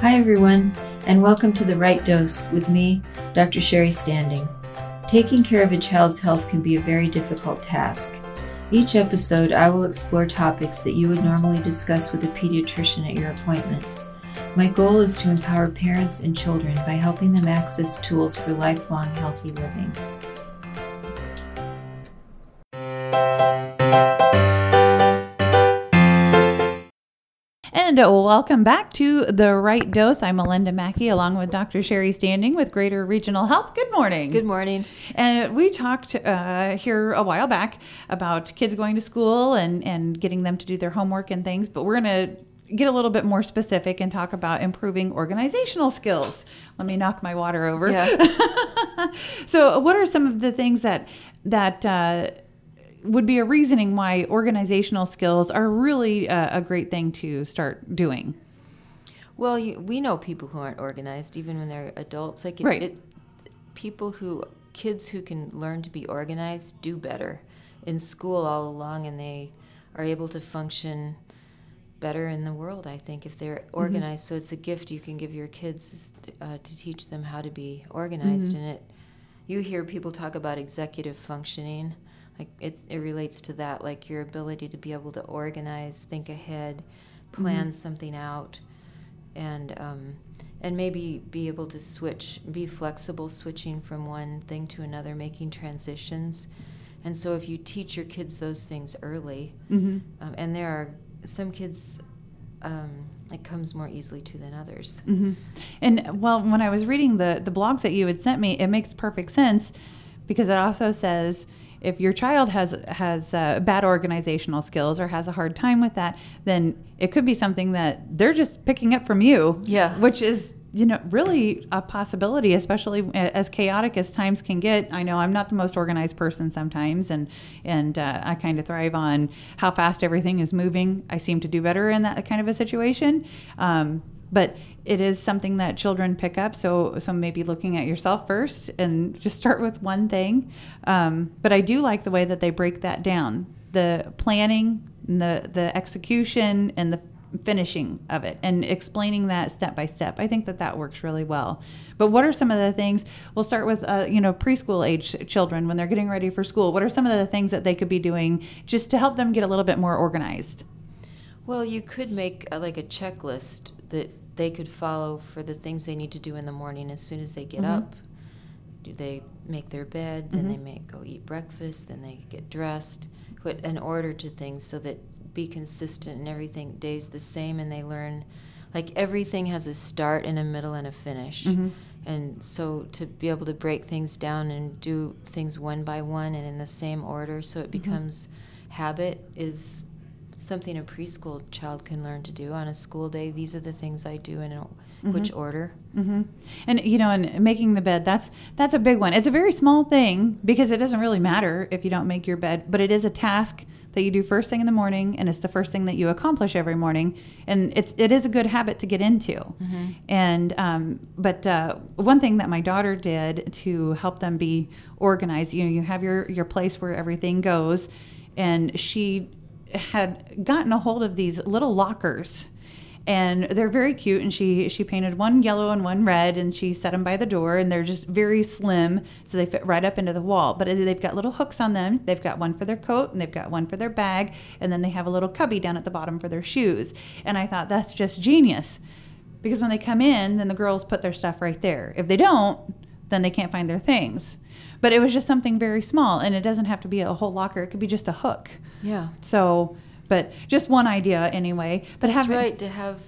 Hi, everyone, and welcome to The Right Dose with me, Dr. Sherry Standing. Taking care of a child's health can be a very difficult task. Each episode, I will explore topics that you would normally discuss with a pediatrician at your appointment. My goal is to empower parents and children by helping them access tools for lifelong healthy living. And welcome back to The Right Dose. I'm Melinda Mackey along with Dr. Sherry Standing with Greater Regional Health. Good morning. Good morning. And we talked uh, here a while back about kids going to school and, and getting them to do their homework and things, but we're going to get a little bit more specific and talk about improving organizational skills. Let me knock my water over. Yeah. so, what are some of the things that that uh, would be a reasoning why organizational skills are really a, a great thing to start doing? Well, you, we know people who aren't organized, even when they're adults. Like it, Right. it, people who, kids who can learn to be organized, do better in school all along, and they are able to function better in the world. I think if they're mm-hmm. organized, so it's a gift you can give your kids uh, to teach them how to be organized. Mm-hmm. And it, you hear people talk about executive functioning, like it, it relates to that, like your ability to be able to organize, think ahead, plan something out and um, and maybe be able to switch, be flexible, switching from one thing to another, making transitions. And so, if you teach your kids those things early, Mm-hmm. um, and there are some kids, um, it comes more easily to than others. hmm And well, when I was reading the the blogs that you had sent me, it makes perfect sense because it also says if your child has has uh, bad organizational skills or has a hard time with that, then it could be something that they're just picking up from you. Yeah. which is you know really a possibility, especially as chaotic as times can get. I know I'm not the most organized person sometimes, and and uh, I kind of thrive on how fast everything is moving. I seem to do better in that kind of a situation. Um, but it is something that children pick up. So, so maybe looking at yourself first and just start with one thing. Um, but I do like the way that they break that down: the planning, the the execution, and the finishing of it, and explaining that step by step. I think that that works really well. But what are some of the things? We'll start with uh, you know preschool age children when they're getting ready for school. What are some of the things that they could be doing just to help them get a little bit more organized? Well, you could make a, like a checklist that they could follow for the things they need to do in the morning as soon as they get Mhm. up. Do they make their bed? Then they Mhm. may go eat breakfast. Then they get dressed. Put an order to things so that be consistent and everything days the same, and they learn. Like everything has a start and a middle and a finish. Mhm. And so to be able to break things down and do things one by one and in the same order so it becomes habit is something a preschool child can learn to do on a school day. These are the things I do in a, which order. hmm And you know, and making the bed that's that's a big one. It's a very small thing because it doesn't really matter if you don't make your bed, but it is a task that you do first thing in the morning, and it's the first thing that you accomplish every morning, and it's it is a good habit to get into. And um, but uh, one thing that my daughter did to help them be organized, you know, you have your your place where everything goes, and she had gotten a hold of these little lockers and they're very cute and she she painted one yellow and one red and she set them by the door and they're just very slim so they fit right up into the wall. But they've got little hooks on them. They've got one for their coat and they've got one for their bag and then they have a little cubby down at the bottom for their shoes. And i thought that's just genius. Because when they come in then the girls put their stuff right there. If they don't then they can't find their things but it was just something very small and it doesn't have to be a whole locker it could be just a hook Yeah. so but just one idea anyway but That's right, to have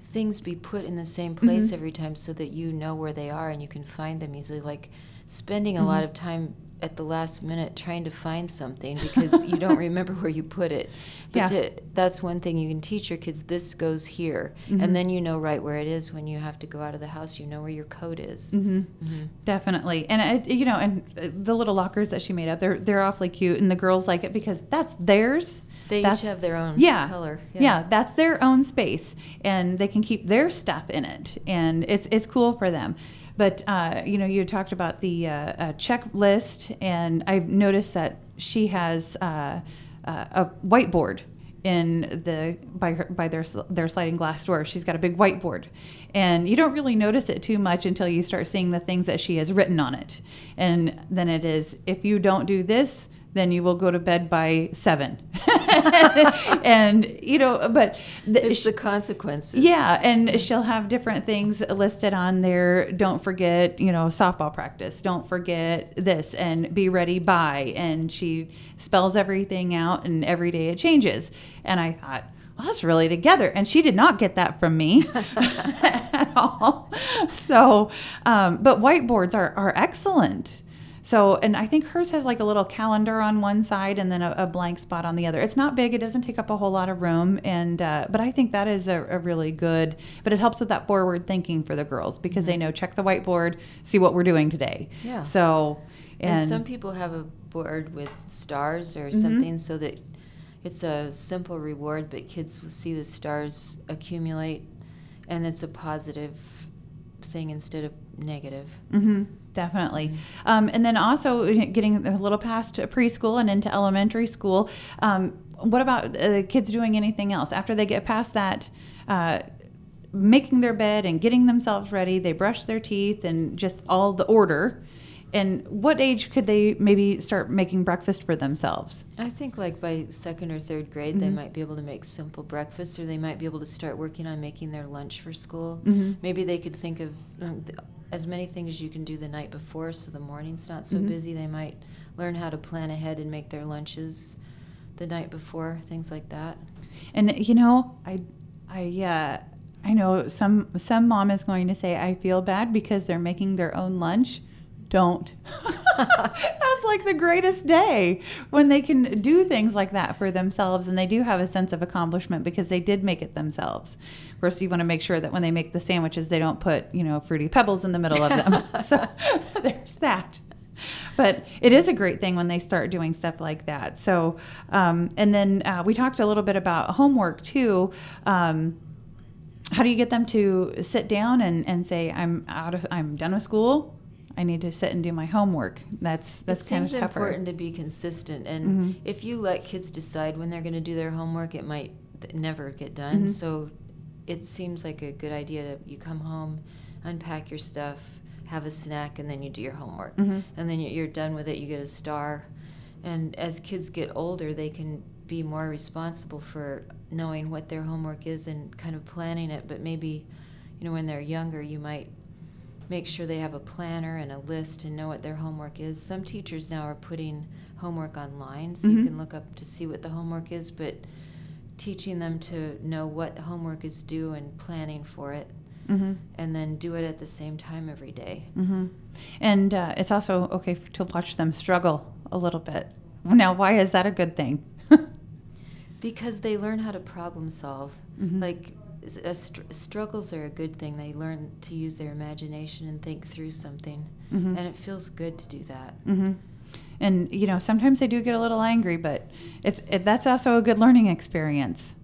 things be put in the same place Mhm. every time so that you know where they are and you can find them easily. Like spending a Mm-hmm. lot of time at the last minute trying to find something because you don't remember where you put it. But Yeah. to, that's one thing you can teach your kids this goes here. Mhm. And then you know right where it is when you have to go out of the house. You know where your coat is. hmm Mhm. Definitely, and it, you know, and uh, the little lockers that she made up, they're they're awfully cute, and the girls like it because that's theirs. They That's- each have their own yeah, color. Yeah. that's their own space, and they can keep their stuff in it, and it's it's cool for them. But uh, you know, you talked about the uh, uh, checklist, and I've noticed that she has uh, uh, a whiteboard in the by her by their their sliding glass door. She's got a big whiteboard, and you don't really notice it too much until you start seeing the things that she has written on it. And then it is if you don't do this, then you will go to bed by seven. and you know, but the, It's the consequences. yeah, and she'll have different things listed on there. Don't forget, you know, softball practice. Don't forget this and be ready by. And she spells everything out, and every day it changes. And I thought, well, that's really together. And she did not get that from me at all. So, um, but whiteboards are, are excellent. So, and I think hers has like a little calendar on one side and then a, a blank spot on the other. It's not big; it doesn't take up a whole lot of room, and uh, but I think that is a, a really good. But it helps with that forward thinking for the girls because they know check the whiteboard, see what we're doing today. Yeah. So, And, and, some people have a board with stars or Mhm. something so that it's a simple reward, but kids will see the stars accumulate and it's a positive thing instead of negative. hmm definitely. Um, and then also getting a little past preschool and into elementary school. Um, what about uh, kids doing anything else after they get past that? Uh, making their bed and getting themselves ready, they brush their teeth and just all the order. And what age could they maybe start making breakfast for themselves? I think like by second or third grade, they Mhm. might be able to make simple breakfasts, or they might be able to start working on making their lunch for school. Mhm. Maybe they could think of um, th- as many things as you can do the night before, so the morning's not so Mhm. busy. They might learn how to plan ahead and make their lunches the night before, things like that. And you know, I, I, uh, I know some some mom is going to say I feel bad because they're making their own lunch. Don't. That's like the greatest day when they can do things like that for themselves, and they do have a sense of accomplishment because they did make it themselves. Of course, you want to make sure that when they make the sandwiches, they don't put you know fruity pebbles in the middle of them. so there's that but it is a great thing when they start doing stuff like that. So, um, and then uh, we talked a little bit about homework too. Um, how do you get them to sit down and, and say, "I'm out of, I'm done with school. I need to sit and do my homework." That's that's it kind of seems tougher. important to be consistent, and Mhm. if you let kids decide when they're going to do their homework, it might never get done. Mhm. So, it seems like a good idea to you come home, unpack your stuff, have a snack, and then you do your homework, Mhm. and then you're done with it. You get a star, and as kids get older, they can be more responsible for knowing what their homework is and kind of planning it. But maybe, you know, when they're younger, you might make sure they have a planner and a list and know what their homework is. Some teachers now are putting homework online so you Mhm. can look up to see what the homework is, but teaching them to know what homework is due and planning for it Mm-hmm. and then do it at the same time every day. Mm-hmm. And uh, it's also okay to watch them struggle a little bit. Now, why is that a good thing? Because they learn how to problem solve. Mhm. Like struggles are a good thing. They learn to use their imagination and think through something, Mhm. and it feels good to do that. hmm And you know, sometimes they do get a little angry, but it's it, that's also a good learning experience.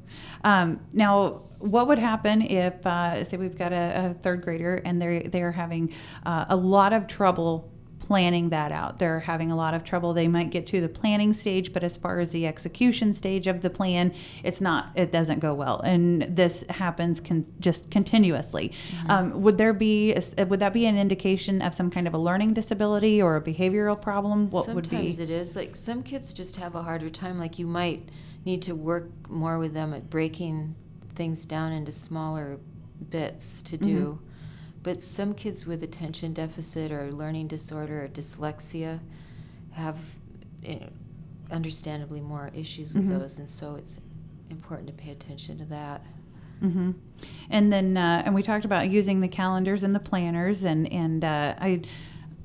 Um, now, what would happen if, uh, say, we've got a, a third grader and they're they're having uh, a lot of trouble planning that out? They're having a lot of trouble. They might get to the planning stage, but as far as the execution stage of the plan, it's not. It doesn't go well, and this happens con- just continuously. Um, would there be a would that be an indication of some kind of a learning disability or a behavioral problem? What Sometimes would be? Sometimes it is. Like some kids just have a harder time. Like you might need to work more with them at breaking things down into smaller bits to do. Mm-hmm. But some kids with attention deficit or learning disorder or dyslexia have eh, understandably more issues with Mhm. those, and so it's important to pay attention to that. Mm-hmm. And then, uh, and we talked about using the calendars and the planners, and and uh, I,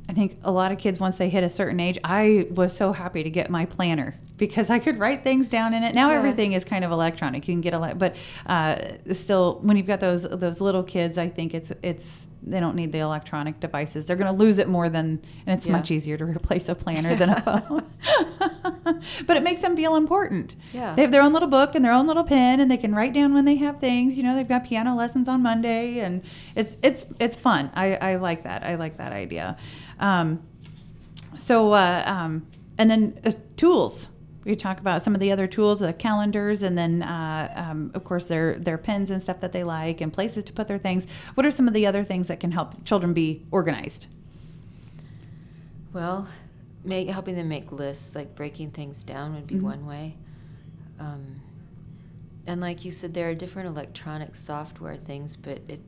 I think a lot of kids once they hit a certain age, I was so happy to get my planner because I could write things down in it. Now Yeah. everything is kind of electronic; you can get a lot, but uh, still, when you've got those those little kids, I think it's it's they don't need the electronic devices. They're going to lose it more than, and it's Yeah. much easier to replace a planner than a phone. but it makes them feel important. Yeah. They have their own little book and their own little pen, and they can write down when they have things. You know, they've got piano lessons on Monday, and it's it's it's fun. I, I like that. I like that idea. Um, so, uh, um, and then uh, tools. We talk about some of the other tools, the calendars, and then uh, um, of course their their pens and stuff that they like, and places to put their things. What are some of the other things that can help children be organized? Well, make, helping them make lists, like breaking things down, would be Mhm. one way. Um, and like you said, there are different electronic software things, but it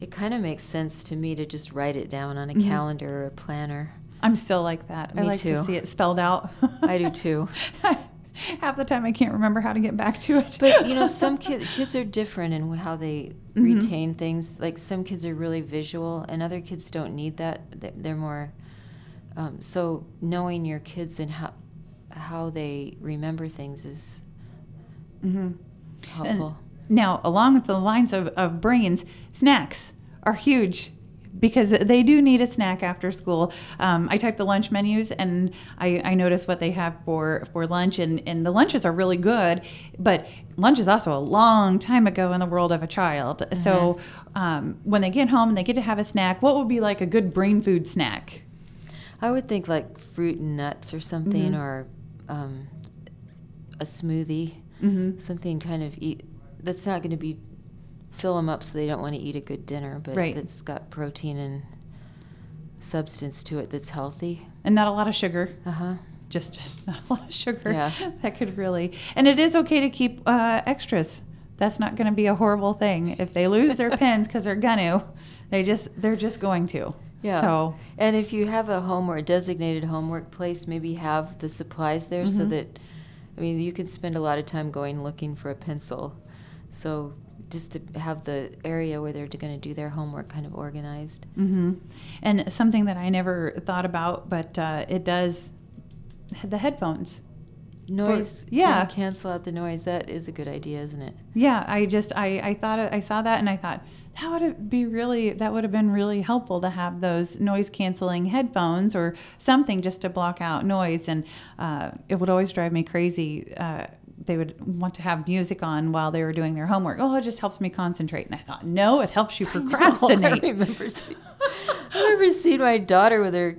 it kind of makes sense to me to just write it down on a Mhm. calendar or a planner. I'm still like that. I Me like to too. see it spelled out. I do too. Half the time I can't remember how to get back to it. But you know, some kid, kids are different in how they Mhm. retain things. Like some kids are really visual, and other kids don't need that. They- They're more. Um, so knowing your kids and how how they remember things is hmm helpful. Now, along with the lines of, of brains, snacks are huge because they do need a snack after school. Um, I type the lunch menus and I, I notice what they have for, for lunch, and, and the lunches are really good, but lunch is also a long time ago in the world of a child. So um, when they get home and they get to have a snack, what would be like a good brain food snack? I would think like fruit and nuts or something, Mhm. or um, a smoothie, Mm-hmm. something kind of eat that's not going to be fill them up so they don't want to eat a good dinner, but Right. that's got protein and substance to it that's healthy. And not a lot of sugar. Uh huh. just just not a lot of sugar Yeah. that could really and it is okay to keep uh, extras that's not going to be a horrible thing if they lose their pens because they're gonna they just they're just going to Yeah. so And if you have a home or a designated homework place, maybe have the supplies there so Mhm. that, I mean, you can spend a lot of time going looking for a pencil. So just to have the area where they're going to do their homework kind of organized. hmm and something that i never thought about but uh, it does the headphones Noise, yeah. yeah. cancel out the noise. That is a good idea, isn't it? yeah i just i i thought i saw that and i thought that would be really that would have been really helpful to have those noise canceling headphones or something just to block out noise and uh, it would always drive me crazy uh, they would want to have music on while they were doing their homework oh it just helps me concentrate and i thought no it helps you I know. procrastinate I remember, see, I remember seeing my daughter with her.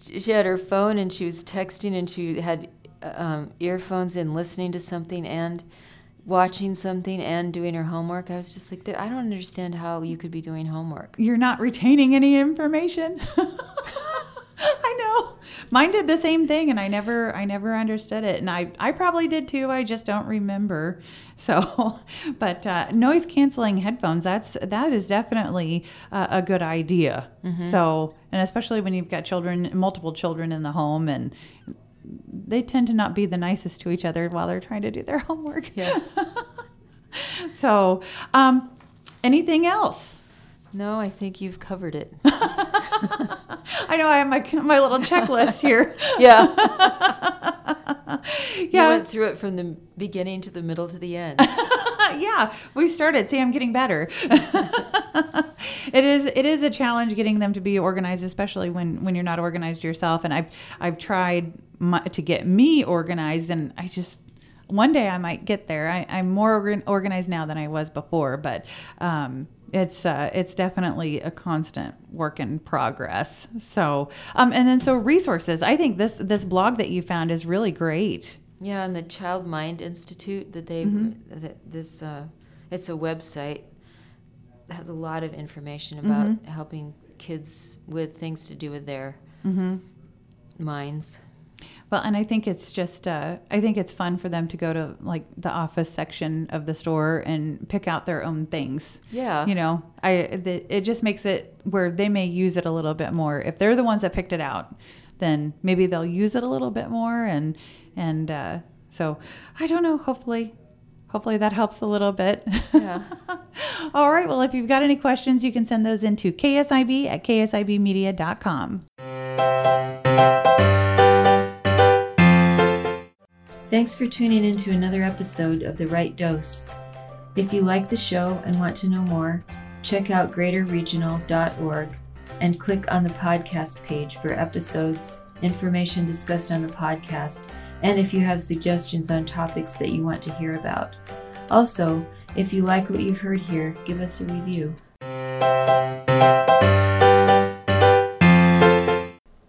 She had her phone and she was texting and she had um, earphones in, listening to something and watching something and doing her homework. I was just like, I don't understand how you could be doing homework. you're not retaining any information i know mine did the same thing and i never i never understood it. And i i probably did too i just don't remember. So but uh, noise canceling headphones that's that is definitely uh, a good idea. So and especially when you've got children multiple children in the home and they tend to not be the nicest to each other while they're trying to do their homework. Yeah. so um anything else No, I think you've covered it. I know I have my my little checklist here. Yeah. You yeah, went through it from the beginning to the middle to the end. yeah. We started. See, I'm getting better. it is it is a challenge getting them to be organized, especially when when you're not organized yourself. And I've I've tried my, to get me organized, and I just one day I might get there. I, I'm more organized now than I was before, but. Um, it's uh, it's definitely a constant work in progress. So um, and then so resources. I think this this blog that you found is really great. Yeah, and the Child Mind Institute that they Mm-hmm. that this uh, it's a website that has a lot of information about Mm-hmm. helping kids with things to do with their Mm-hmm. minds. Well, and I think it's just, uh, I think it's fun for them to go to like the office section of the store and pick out their own things. Yeah. You know, I the, it just makes it where they may use it a little bit more. If they're the ones that picked it out, then maybe they'll use it a little bit more. And and uh, so I don't know. Hopefully, hopefully that helps a little bit. Yeah. All right. Well, if you've got any questions, you can send those into ksib at ksibmedia.com. Thanks for tuning in to another episode of The Right Dose. If you like the show and want to know more, check out greaterregional.org and click on the podcast page for episodes, information discussed on the podcast, and if you have suggestions on topics that you want to hear about. Also, if you like what you've heard here, give us a review.